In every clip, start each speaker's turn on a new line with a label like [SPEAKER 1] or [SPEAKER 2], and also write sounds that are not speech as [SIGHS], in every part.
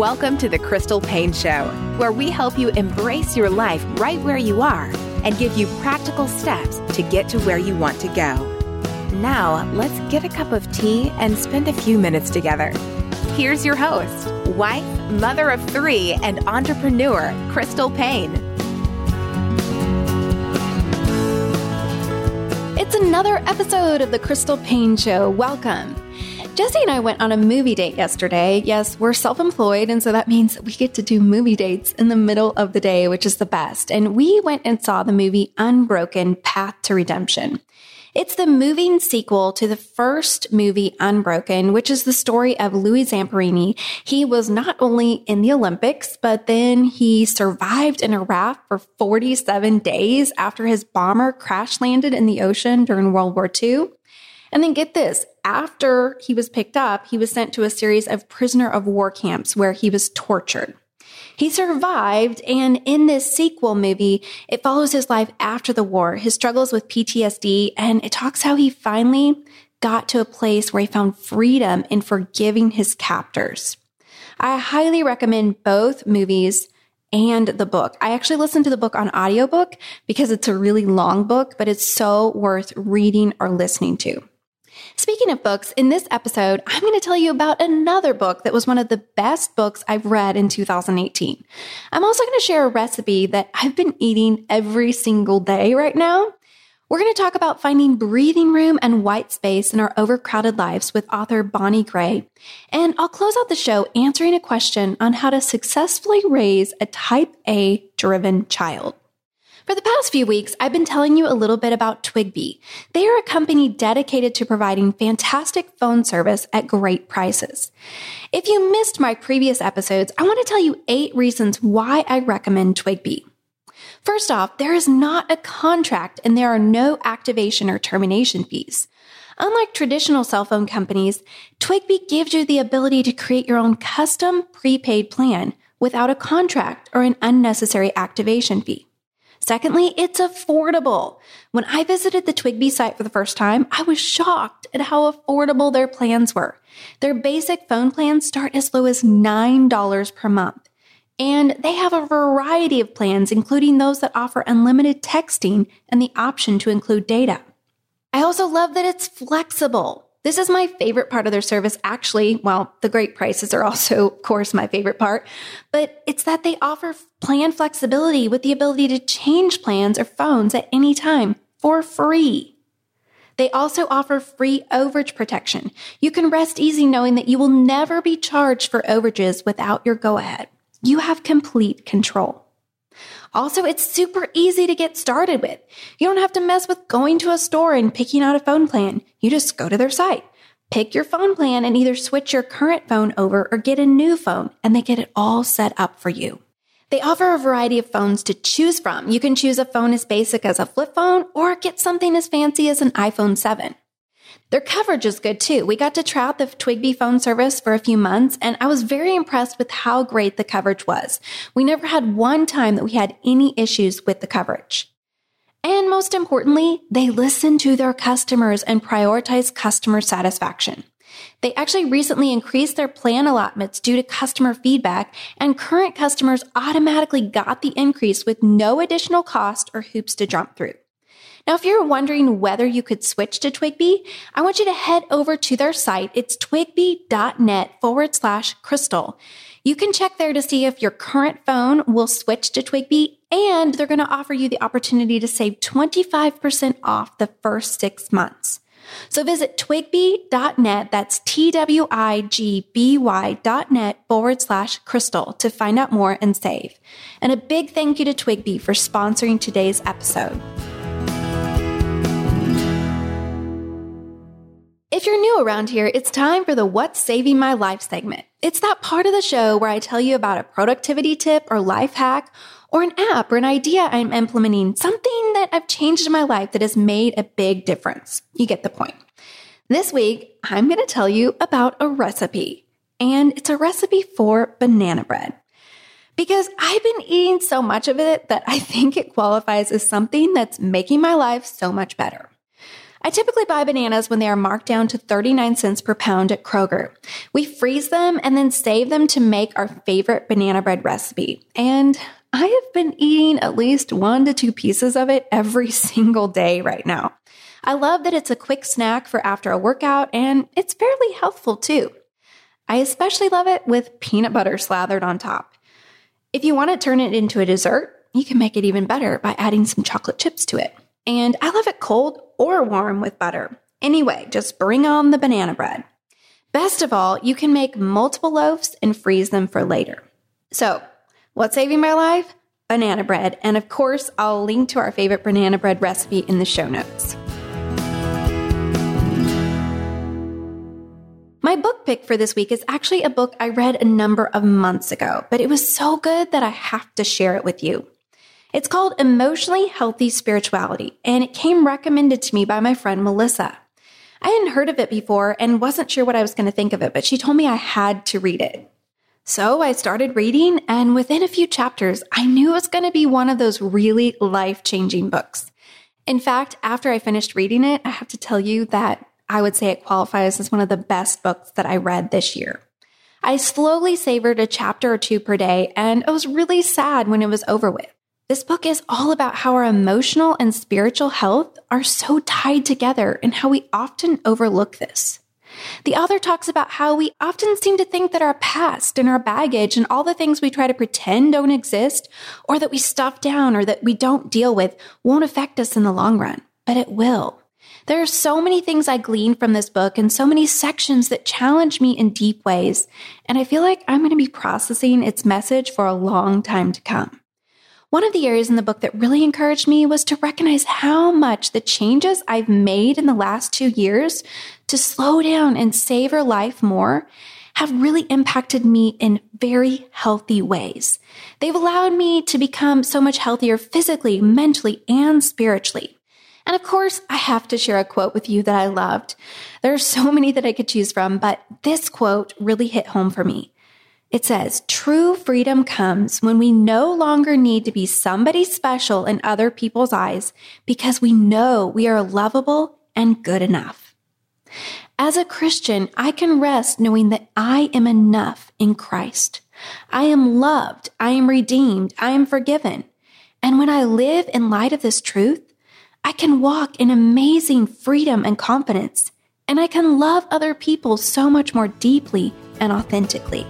[SPEAKER 1] Welcome to the Crystal Paine Show, where we help you embrace your life right where you are and give you practical steps to get to where you want to go. Now, let's get a cup of tea and spend a few minutes together. Here's your host, wife, mother of three, and entrepreneur, Crystal Paine.
[SPEAKER 2] It's another episode of the Crystal Paine Show. Welcome. Jesse and I went on a movie date yesterday. Yes, we're self employed, and so that means we get to do movie dates in the middle of the day, which is the best. And we went and saw the movie Unbroken Path to Redemption. It's the moving sequel to the first movie, Unbroken, which is the story of Louis Zamperini. He was not only in the Olympics, but then he survived in a raft for 47 days after his bomber crash landed in the ocean during World War II. And then get this after he was picked up, he was sent to a series of prisoner of war camps where he was tortured. He survived, and in this sequel movie, it follows his life after the war, his struggles with PTSD, and it talks how he finally got to a place where he found freedom in forgiving his captors. I highly recommend both movies and the book. I actually listened to the book on audiobook because it's a really long book, but it's so worth reading or listening to. Speaking of books, in this episode, I'm going to tell you about another book that was one of the best books I've read in 2018. I'm also going to share a recipe that I've been eating every single day right now. We're going to talk about finding breathing room and white space in our overcrowded lives with author Bonnie Gray. And I'll close out the show answering a question on how to successfully raise a type A driven child. For the past few weeks, I've been telling you a little bit about Twigby. They are a company dedicated to providing fantastic phone service at great prices. If you missed my previous episodes, I want to tell you eight reasons why I recommend Twigby. First off, there is not a contract and there are no activation or termination fees. Unlike traditional cell phone companies, Twigby gives you the ability to create your own custom prepaid plan without a contract or an unnecessary activation fee. Secondly, it's affordable. When I visited the Twigby site for the first time, I was shocked at how affordable their plans were. Their basic phone plans start as low as $9 per month. And they have a variety of plans, including those that offer unlimited texting and the option to include data. I also love that it's flexible. This is my favorite part of their service, actually. Well, the great prices are also, of course, my favorite part, but it's that they offer plan flexibility with the ability to change plans or phones at any time for free. They also offer free overage protection. You can rest easy knowing that you will never be charged for overages without your go ahead. You have complete control. Also, it's super easy to get started with. You don't have to mess with going to a store and picking out a phone plan. You just go to their site, pick your phone plan, and either switch your current phone over or get a new phone, and they get it all set up for you. They offer a variety of phones to choose from. You can choose a phone as basic as a flip phone or get something as fancy as an iPhone 7. Their coverage is good too. We got to try out the Twigby phone service for a few months and I was very impressed with how great the coverage was. We never had one time that we had any issues with the coverage. And most importantly, they listen to their customers and prioritize customer satisfaction. They actually recently increased their plan allotments due to customer feedback, and current customers automatically got the increase with no additional cost or hoops to jump through. Now, if you're wondering whether you could switch to Twigby, I want you to head over to their site. It's twigby.net forward slash crystal. You can check there to see if your current phone will switch to Twigby, and they're going to offer you the opportunity to save 25% off the first six months. So visit twigby.net, that's T W I G B Y.net forward slash crystal to find out more and save. And a big thank you to Twigby for sponsoring today's episode. If you're new around here, it's time for the What's Saving My Life segment. It's that part of the show where I tell you about a productivity tip or life hack or an app or an idea I'm implementing, something that I've changed in my life that has made a big difference. You get the point. This week, I'm going to tell you about a recipe, and it's a recipe for banana bread. Because I've been eating so much of it that I think it qualifies as something that's making my life so much better. I typically buy bananas when they are marked down to 39 cents per pound at Kroger. We freeze them and then save them to make our favorite banana bread recipe. And I have been eating at least one to two pieces of it every [LAUGHS] single day right now. I love that it's a quick snack for after a workout and it's fairly healthful too. I especially love it with peanut butter slathered on top. If you want to turn it into a dessert, you can make it even better by adding some chocolate chips to it. And I love it cold or warm with butter. Anyway, just bring on the banana bread. Best of all, you can make multiple loaves and freeze them for later. So, what's saving my life? Banana bread. And of course, I'll link to our favorite banana bread recipe in the show notes. My book pick for this week is actually a book I read a number of months ago, but it was so good that I have to share it with you. It's called Emotionally Healthy Spirituality, and it came recommended to me by my friend Melissa. I hadn't heard of it before and wasn't sure what I was going to think of it, but she told me I had to read it. So I started reading, and within a few chapters, I knew it was going to be one of those really life changing books. In fact, after I finished reading it, I have to tell you that I would say it qualifies as one of the best books that I read this year. I slowly savored a chapter or two per day, and I was really sad when it was over with. This book is all about how our emotional and spiritual health are so tied together and how we often overlook this. The author talks about how we often seem to think that our past and our baggage and all the things we try to pretend don't exist or that we stuff down or that we don't deal with won't affect us in the long run, but it will. There are so many things I glean from this book and so many sections that challenge me in deep ways, and I feel like I'm going to be processing its message for a long time to come. One of the areas in the book that really encouraged me was to recognize how much the changes I've made in the last two years to slow down and savor life more have really impacted me in very healthy ways. They've allowed me to become so much healthier physically, mentally, and spiritually. And of course, I have to share a quote with you that I loved. There are so many that I could choose from, but this quote really hit home for me. It says, true freedom comes when we no longer need to be somebody special in other people's eyes because we know we are lovable and good enough. As a Christian, I can rest knowing that I am enough in Christ. I am loved. I am redeemed. I am forgiven. And when I live in light of this truth, I can walk in amazing freedom and confidence, and I can love other people so much more deeply and authentically.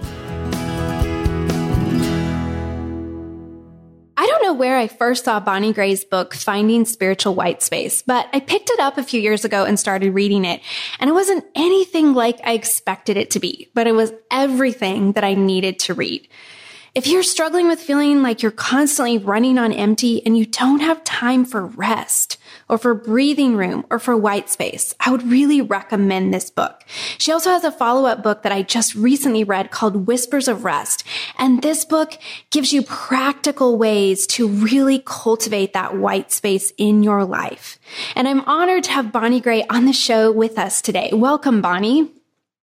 [SPEAKER 2] I don't know where I first saw Bonnie Gray's book, Finding Spiritual White Space, but I picked it up a few years ago and started reading it. And it wasn't anything like I expected it to be, but it was everything that I needed to read. If you're struggling with feeling like you're constantly running on empty and you don't have time for rest or for breathing room or for white space, I would really recommend this book. She also has a follow up book that I just recently read called Whispers of Rest. And this book gives you practical ways to really cultivate that white space in your life. And I'm honored to have Bonnie Gray on the show with us today. Welcome, Bonnie.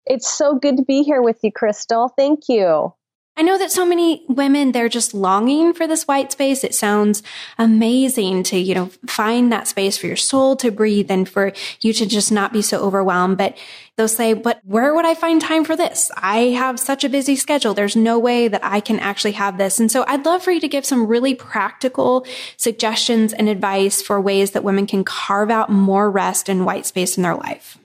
[SPEAKER 3] It's so good to be here with you, Crystal. Thank you.
[SPEAKER 2] I know that so many women, they're just longing for this white space. It sounds amazing to, you know, find that space for your soul to breathe and for you to just not be so overwhelmed. But they'll say, but where would I find time for this? I have such a busy schedule. There's no way that I can actually have this. And so I'd love for you to give some really practical suggestions and advice for ways that women can carve out more rest and white space in their life.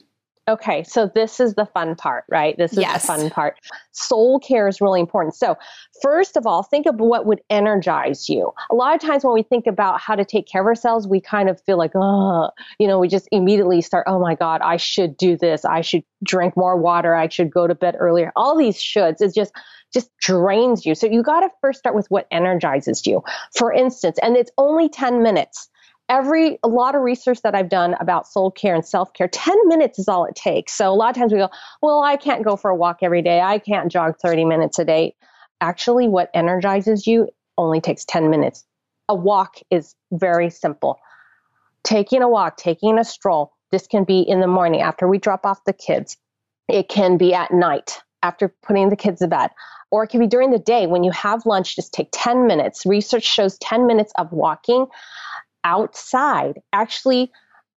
[SPEAKER 3] Okay, so this is the fun part, right? This is yes. the fun part. Soul care is really important. So, first of all, think of what would energize you. A lot of times when we think about how to take care of ourselves, we kind of feel like, oh, you know, we just immediately start, oh my God, I should do this. I should drink more water. I should go to bed earlier. All these shoulds is just just drains you. So you got to first start with what energizes you. For instance, and it's only 10 minutes every a lot of research that I've done about soul care and self care, 10 minutes is all it takes. So a lot of times we go, well, I can't go for a walk every day. I can't jog 30 minutes a day. Actually, what energizes you only takes 10 minutes. A walk is very simple. Taking a walk, taking a stroll. This can be in the morning after we drop off the kids. It can be at night after putting the kids to bed. Or it can be during the day when you have lunch, just take 10 minutes. Research shows 10 minutes of walking outside actually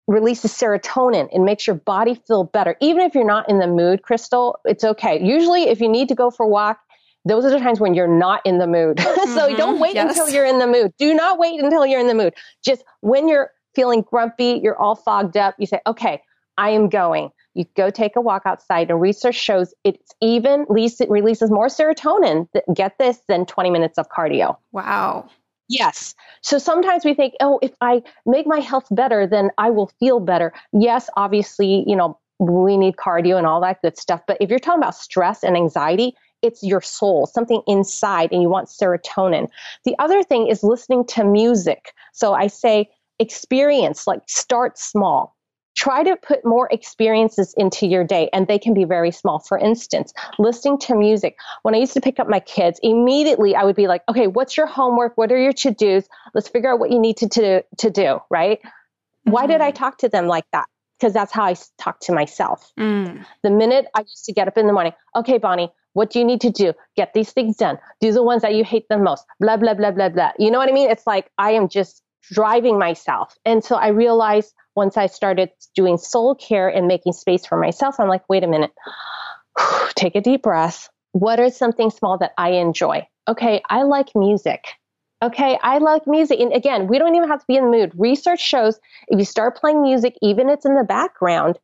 [SPEAKER 3] releases serotonin and makes your body feel better. Even if you're not in the mood, Crystal, it's okay. Usually, if you need to go for a walk, those are the times when you're not in the mood. [LAUGHS] Mm-hmm. so don't wait yes. until you're in the mood. Do not wait until you're in the mood. Just when you're feeling grumpy, you're all fogged up, you say, okay, I am going. You go take a walk outside, and research shows it's even it releases more serotonin. Get this than 20 minutes of cardio.
[SPEAKER 2] Wow.
[SPEAKER 3] Yes. So sometimes we think, oh, if I make my health better, then I will feel better. Yes, obviously, you know, we need cardio and all that good stuff. But if you're talking about stress and anxiety, it's your soul, something inside, and you want serotonin. The other thing is listening to music. So I say, experience, like start small try to put more experiences into your day and they can be very small for instance listening to music when i used to pick up my kids immediately i would be like okay what's your homework what are your to-dos let's figure out what you need to, to, to do right mm-hmm. why did i mm-hmm. talk to them like that because that's how i talk to myself mm. the minute i used to get up in the morning okay bonnie what do you need to do? Get these things done. Do the ones that you hate the most. Blah, blah, blah, blah, blah. You know what I mean? It's like I am just driving myself. And so I realized once I started doing soul care and making space for myself, I'm like, wait a minute, [SIGHS] take a deep breath. What is something small that I enjoy? Okay, I like music. Okay, I like music. And again, we don't even have to be in the mood. Research shows if you start playing music, even if it's in the background,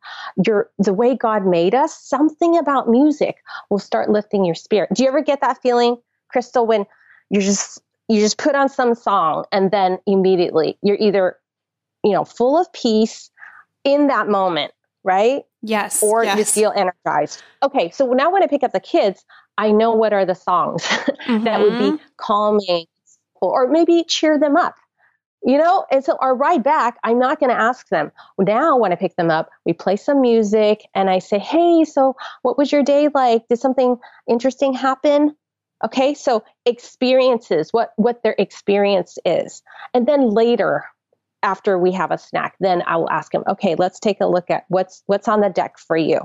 [SPEAKER 3] you're the way God made us, something about music will start lifting your spirit. Do you ever get that feeling, Crystal, when you're just you just put on some song and then immediately you're either you know, full of peace in that moment, right?
[SPEAKER 2] Yes.
[SPEAKER 3] Or
[SPEAKER 2] yes.
[SPEAKER 3] you feel energized. Okay, so now when I pick up the kids, I know what are the songs mm-hmm. [LAUGHS] that would be mm-hmm. calming or maybe cheer them up. You know, and so our ride back, I'm not going to ask them. Now, when I pick them up, we play some music and I say, Hey, so what was your day like? Did something interesting happen? Okay, so experiences, what, what their experience is. And then later, after we have a snack then i will ask him okay let's take a look at what's what's on the deck for you.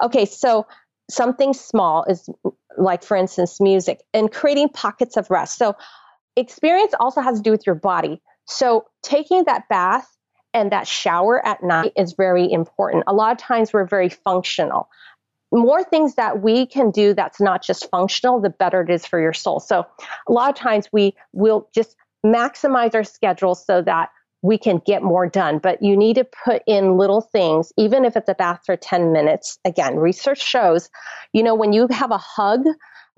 [SPEAKER 3] Okay so something small is like for instance music and creating pockets of rest. So experience also has to do with your body. So taking that bath and that shower at night is very important. A lot of times we're very functional more things that we can do that's not just functional the better it is for your soul so a lot of times we will just maximize our schedule so that we can get more done. But you need to put in little things, even if it's a bath for 10 minutes. Again, research shows, you know, when you have a hug,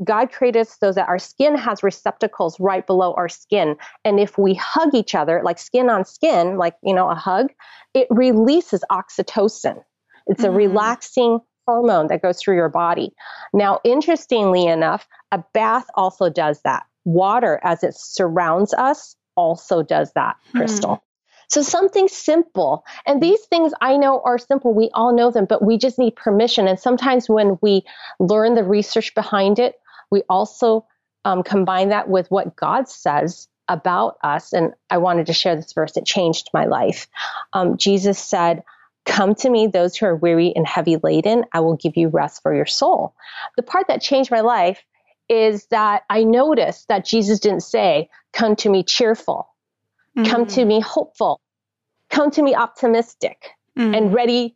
[SPEAKER 3] God created us so that our skin has receptacles right below our skin. And if we hug each other, like skin on skin, like, you know, a hug, it releases oxytocin. It's mm-hmm. a relaxing hormone that goes through your body. Now, interestingly enough, a bath also does that. Water, as it surrounds us, also does that, hmm. Crystal. So something simple. And these things I know are simple. We all know them, but we just need permission. And sometimes when we learn the research behind it, we also um, combine that with what God says about us. And I wanted to share this verse. It changed my life. Um, Jesus said, Come to me, those who are weary and heavy laden. I will give you rest for your soul. The part that changed my life is that I noticed that Jesus didn't say, Come to me cheerful, mm-hmm. come to me hopeful, come to me optimistic mm-hmm. and ready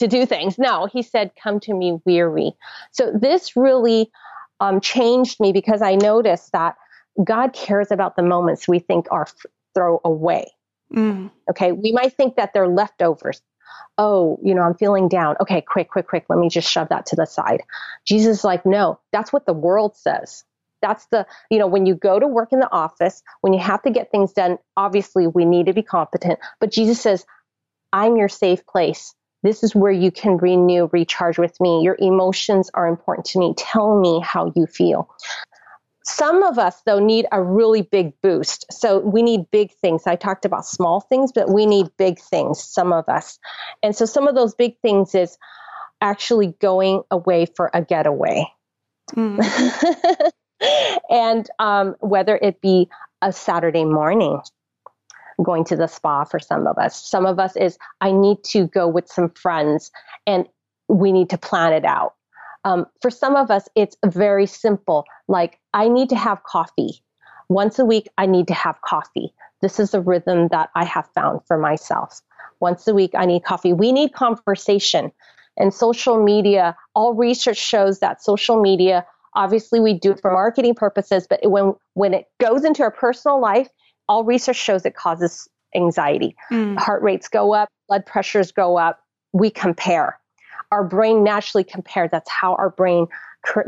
[SPEAKER 3] to do things. No, he said, Come to me weary. So this really um, changed me because I noticed that God cares about the moments we think are f- throw away. Mm. Okay, we might think that they're leftovers. Oh, you know, I'm feeling down. Okay, quick, quick, quick. Let me just shove that to the side. Jesus is like, no, that's what the world says. That's the, you know, when you go to work in the office, when you have to get things done, obviously we need to be competent. But Jesus says, I'm your safe place. This is where you can renew, recharge with me. Your emotions are important to me. Tell me how you feel. Some of us, though, need a really big boost. So we need big things. I talked about small things, but we need big things, some of us. And so some of those big things is actually going away for a getaway. Mm. [LAUGHS] and um, whether it be a Saturday morning, going to the spa for some of us. Some of us is, I need to go with some friends and we need to plan it out. Um, for some of us, it's very simple. Like, I need to have coffee. Once a week, I need to have coffee. This is a rhythm that I have found for myself. Once a week, I need coffee. We need conversation. And social media, all research shows that social media, obviously, we do it for marketing purposes, but when, when it goes into our personal life, all research shows it causes anxiety. Mm. Heart rates go up, blood pressures go up. We compare our brain naturally compares. That's how our brain,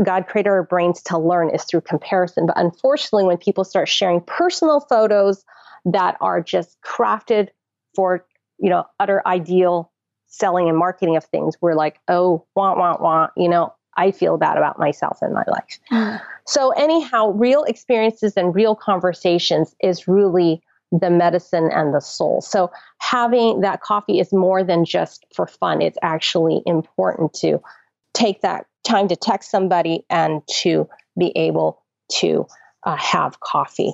[SPEAKER 3] God created our brains to learn is through comparison. But unfortunately, when people start sharing personal photos that are just crafted for, you know, utter ideal selling and marketing of things, we're like, oh, want, want, want, you know, I feel bad about myself in my life. Mm. So, anyhow, real experiences and real conversations is really the medicine and the soul. So having that coffee is more than just for fun. It's actually important to take that time to text somebody and to be able to uh, have coffee.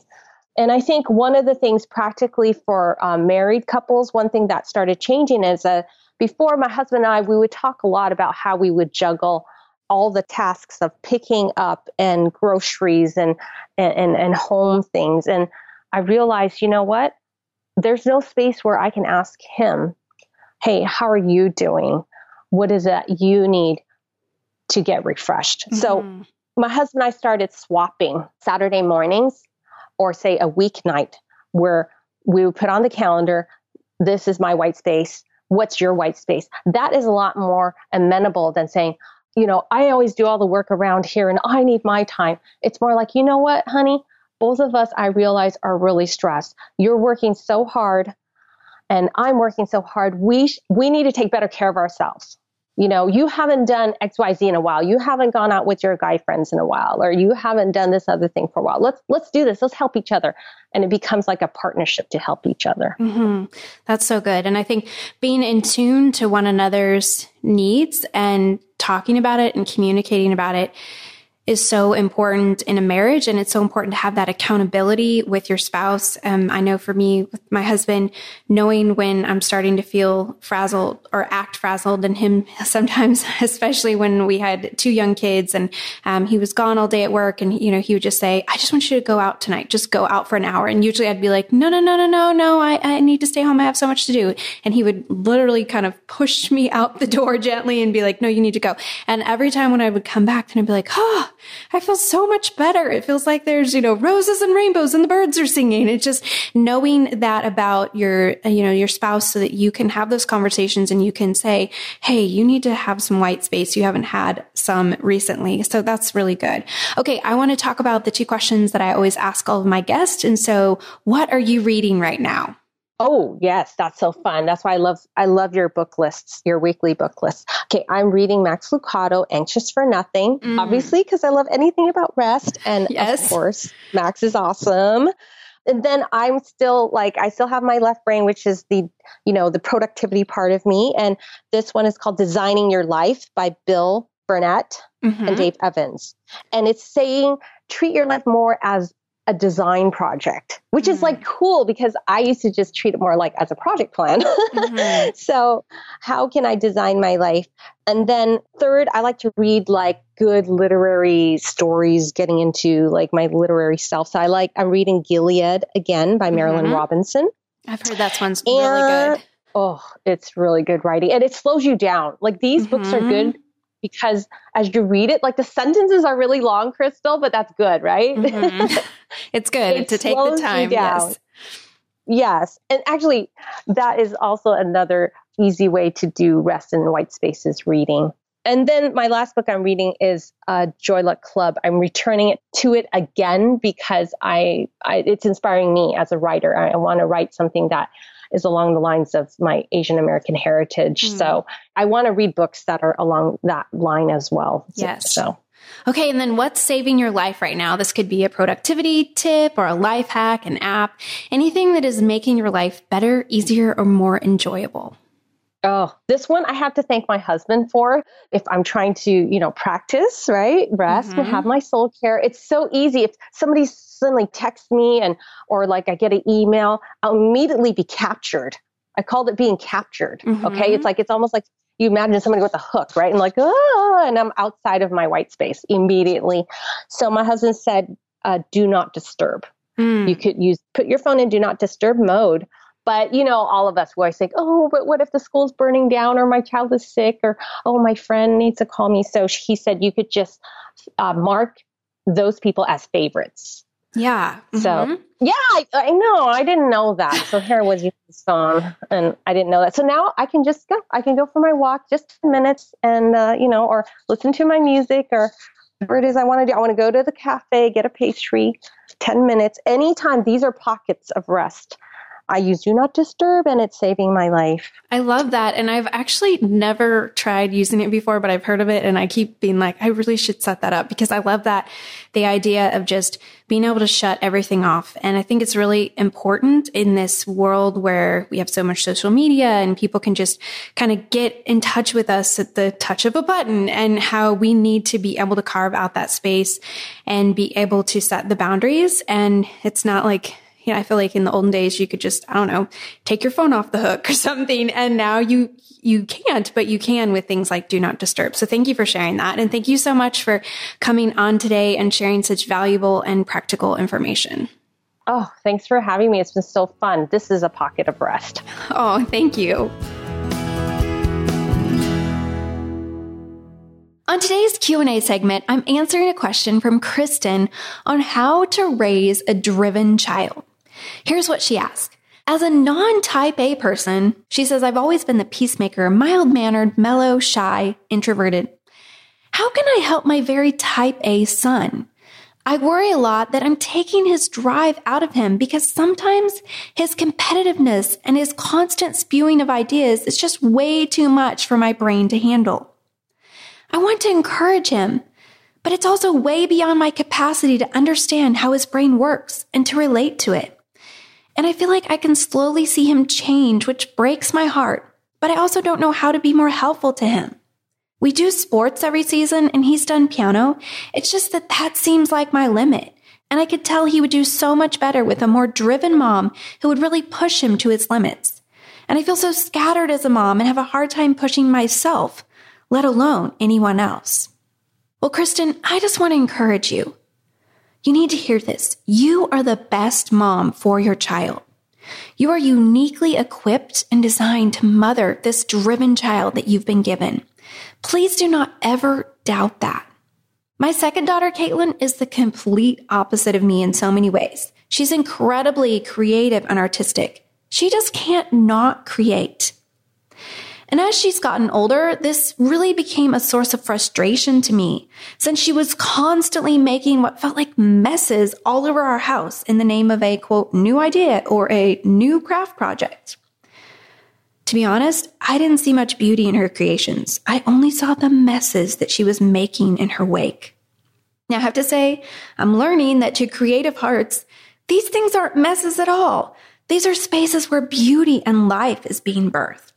[SPEAKER 3] And I think one of the things practically for um, married couples, one thing that started changing is that before my husband and I, we would talk a lot about how we would juggle all the tasks of picking up and groceries and, and, and home things. And I realized, you know what? There's no space where I can ask him, hey, how are you doing? What is it you need to get refreshed? Mm-hmm. So my husband and I started swapping Saturday mornings or say a weeknight where we would put on the calendar, this is my white space. What's your white space? That is a lot more amenable than saying, you know, I always do all the work around here and I need my time. It's more like, you know what, honey? Both of us, I realize, are really stressed. You're working so hard, and I'm working so hard. We sh- we need to take better care of ourselves. You know, you haven't done X, Y, Z in a while. You haven't gone out with your guy friends in a while, or you haven't done this other thing for a while. Let's let's do this. Let's help each other, and it becomes like a partnership to help each other.
[SPEAKER 2] Mm-hmm. That's so good. And I think being in tune to one another's needs and talking about it and communicating about it is so important in a marriage. And it's so important to have that accountability with your spouse. Um, I know for me, with my husband, knowing when I'm starting to feel frazzled or act frazzled and him [LAUGHS] sometimes, especially when we had two young kids and, um, he was gone all day at work and, you know, he would just say, I just want you to go out tonight. Just go out for an hour. And usually I'd be like, no, no, no, no, no, no. I, I need to stay home. I have so much to do. And he would literally kind of push me out the door [LAUGHS] gently and be like, no, you need to go. And every time when I would come back, then I'd be like, oh, I feel so much better. It feels like there's, you know, roses and rainbows and the birds are singing. It's just knowing that about your, you know, your spouse so that you can have those conversations and you can say, Hey, you need to have some white space. You haven't had some recently. So that's really good. Okay. I want to talk about the two questions that I always ask all of my guests. And so what are you reading right now?
[SPEAKER 3] Oh, yes, that's so fun. That's why I love I love your book lists, your weekly book lists. Okay, I'm reading Max Lucado, Anxious for Nothing, mm. obviously because I love anything about rest and yes. of course, Max is awesome. And then I'm still like I still have my left brain which is the, you know, the productivity part of me and this one is called Designing Your Life by Bill Burnett mm-hmm. and Dave Evans. And it's saying treat your life more as a design project, which mm-hmm. is like mm-hmm. cool because I used to just treat it more like as a project plan. [LAUGHS] mm-hmm. So, how can I design my life? And then, third, I like to read like good literary stories, getting into like my literary self. So, I like, I'm reading Gilead again by Marilynne mm-hmm. Robinson.
[SPEAKER 2] I've heard that one's and, really good.
[SPEAKER 3] Oh, it's really good writing and it slows you down. Like, these books are good mm-hmm because as you read it, like the sentences are really long, Crystal, but that's good, right? Mm-hmm. [LAUGHS]
[SPEAKER 2] It's good it to take the time. Yes.
[SPEAKER 3] Yes. And actually, that is also another easy way to do rest in white spaces reading. And then my last book I'm reading is uh, Joy Luck Club. I'm returning it to it again because I, I it's inspiring me as a writer. I, I want to write something that is along the lines of my Asian American heritage. Mm. So I want to read books that are along that line as well.
[SPEAKER 2] Yes.
[SPEAKER 3] So.
[SPEAKER 2] Okay, and then what's saving your life right now? This could be a productivity tip or a life hack, an app, anything that is making your life better, easier, or more enjoyable.
[SPEAKER 3] Oh, this one I have to thank my husband for. If I'm trying to, you know, practice, right, rest mm-hmm. and have my soul care, it's so easy. If somebody suddenly texts me and, or like I get an email, I'll immediately be captured. I called it being captured. Mm-hmm. Okay. It's like, it's almost like you imagine somebody with a hook, right? And like, oh, and I'm outside of my white space immediately. So my husband said, uh, do not disturb. Mm. You could use, put your phone in do not disturb mode but you know, all of us always think, oh, but what if the school's burning down, or my child is sick, or oh, my friend needs to call me. So he said you could just uh, mark those people as favorites.
[SPEAKER 2] Yeah.
[SPEAKER 3] Mm-hmm. So yeah, I, I, know. I didn't know that. So here was your song, and I didn't know that. So now I can just go. I can go for my walk, just 10 minutes, and uh, you know, or listen to my music, or whatever it is I want to do. I want to go to the cafe, get a pastry, 10 minutes. Anytime. These are pockets of rest. I use Do Not Disturb and it's saving my life.
[SPEAKER 2] I love that. And I've actually never tried using it before, but I've heard of it and I keep being like, I really should set that up because I love that the idea of just being able to shut everything off. And I think it's really important in this world where we have so much social media and people can just kind of get in touch with us at the touch of a button and how we need to be able to carve out that space and be able to set the boundaries. And it's not like, you know, I feel like in the olden days you could just, I don't know, take your phone off the hook [LAUGHS] or something. And now you, you can't, but you can with things like do not disturb. So thank you for sharing that. And thank you so much for coming on today and sharing such valuable and practical information.
[SPEAKER 3] Oh, thanks for having me. It's been so fun. This is a pocket of rest.
[SPEAKER 2] Oh, thank you. On today's Q&A segment, I'm answering a question from Kristen on how to raise a driven child. Here's what she asked. As a non type A person, she says, I've always been the peacemaker, mild mannered, mellow, shy, introverted. How can I help my very type A son? I worry a lot that I'm taking his drive out of him because sometimes his competitiveness and his constant spewing of ideas is just way too much for my brain to handle. I want to encourage him, but it's also way beyond my capacity to understand how his brain works and to relate to it. And I feel like I can slowly see him change, which breaks my heart, but I also don't know how to be more helpful to him. We do sports every season and he's done piano. It's just that that seems like my limit. And I could tell he would do so much better with a more driven mom who would really push him to his limits. And I feel so scattered as a mom and have a hard time pushing myself, let alone anyone else. Well, Kristen, I just want to encourage you. You need to hear this. You are the best mom for your child. You are uniquely equipped and designed to mother this driven child that you've been given. Please do not ever doubt that. My second daughter, Caitlin, is the complete opposite of me in so many ways. She's incredibly creative and artistic. She just can't not create. And as she's gotten older, this really became a source of frustration to me since she was constantly making what felt like messes all over our house in the name of a quote, new idea or a new craft project. To be honest, I didn't see much beauty in her creations. I only saw the messes that she was making in her wake. Now, I have to say, I'm learning that to creative hearts, these things aren't messes at all. These are spaces where beauty and life is being birthed.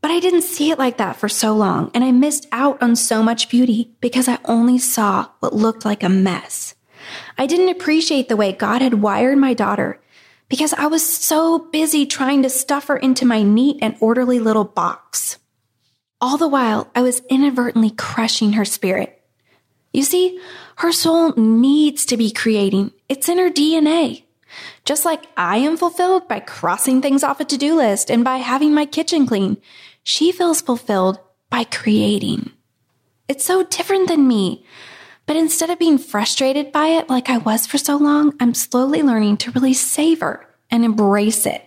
[SPEAKER 2] But I didn't see it like that for so long, and I missed out on so much beauty because I only saw what looked like a mess. I didn't appreciate the way God had wired my daughter because I was so busy trying to stuff her into my neat and orderly little box. All the while, I was inadvertently crushing her spirit. You see, her soul needs to be creating. It's in her DNA. Just like I am fulfilled by crossing things off a to-do list and by having my kitchen clean, she feels fulfilled by creating. It's so different than me. But instead of being frustrated by it like I was for so long, I'm slowly learning to really savor and embrace it.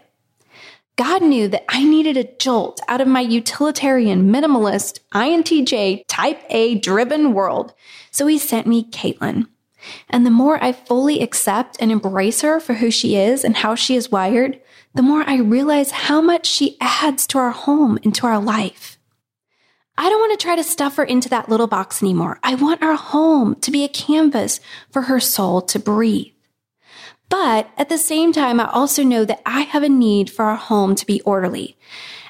[SPEAKER 2] God knew that I needed a jolt out of my utilitarian, minimalist, INTJ, type A driven world. So he sent me Caitlin. And the more I fully accept and embrace her for who she is and how she is wired, the more I realize how much she adds to our home and to our life. I don't want to try to stuff her into that little box anymore. I want our home to be a canvas for her soul to breathe. But at the same time, I also know that I have a need for our home to be orderly.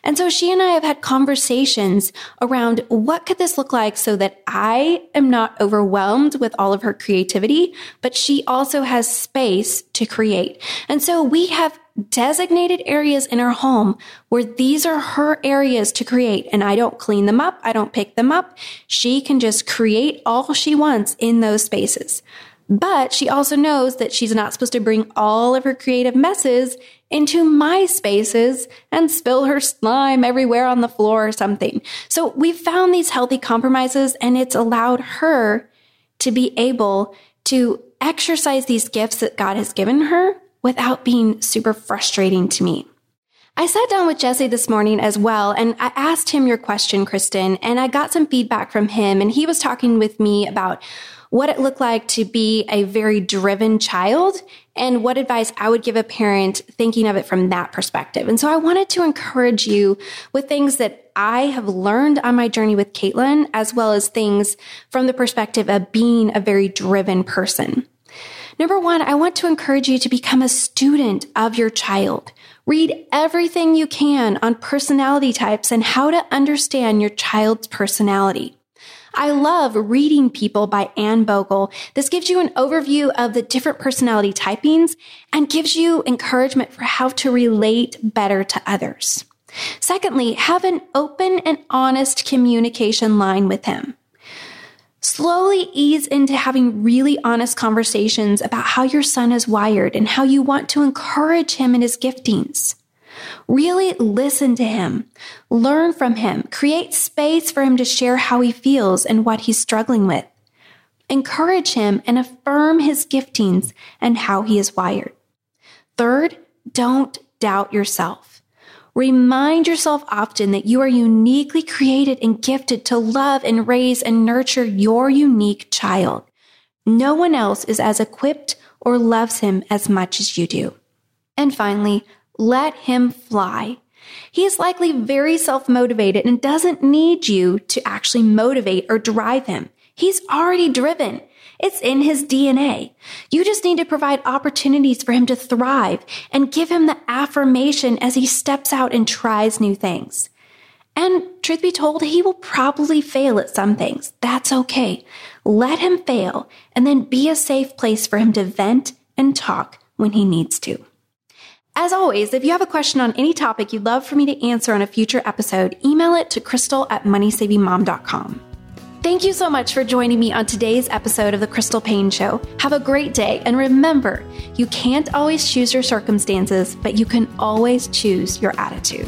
[SPEAKER 2] And so she and I have had conversations around what could this look like so that I am not overwhelmed with all of her creativity, but she also has space to create. And so we have designated areas in our home where these are her areas to create. And I don't clean them up. I don't pick them up. She can just create all she wants in those spaces. But she also knows that she's not supposed to bring all of her creative messes into my spaces and spill her slime everywhere on the floor or something. So we found these healthy compromises and it's allowed her to be able to exercise these gifts that God has given her without being super frustrating to me. I sat down with Jesse this morning as well, and I asked him your question, Kristen, and I got some feedback from him, and he was talking with me about what it looked like to be a very driven child and what advice I would give a parent thinking of it from that perspective. And so I wanted to encourage you with things that I have learned on my journey with Caitlin, as well as things from the perspective of being a very driven person. Number one, I want to encourage you to become a student of your child. Read everything you can on personality types and how to understand your child's personality. I love Reading People by Anne Bogel. This gives you an overview of the different personality typings and gives you encouragement for how to relate better to others. Secondly, have an open and honest communication line with him. Slowly ease into having really honest conversations about how your son is wired and how you want to encourage him in his giftings. Really listen to him, learn from him, create space for him to share how he feels and what he's struggling with. Encourage him and affirm his giftings and how he is wired. Third, don't doubt yourself. Remind yourself often that you are uniquely created and gifted to love and raise and nurture your unique child. No one else is as equipped or loves him as much as you do. And finally, let him fly. He is likely very self motivated and doesn't need you to actually motivate or drive him. He's already driven. It's in his DNA. You just need to provide opportunities for him to thrive and give him the affirmation as he steps out and tries new things. And truth be told, he will probably fail at some things. That's okay. Let him fail and then be a safe place for him to vent and talk when he needs to. As always, if you have a question on any topic you'd love for me to answer on a future episode, email it to crystal at moneysavingmom.com. Thank you so much for joining me on today's episode of The Crystal Paine Show. Have a great day, and remember, you can't always choose your circumstances, but you can always choose your attitude.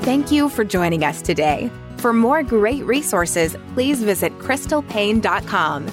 [SPEAKER 1] Thank you for joining us today. For more great resources, please visit crystalpaine.com.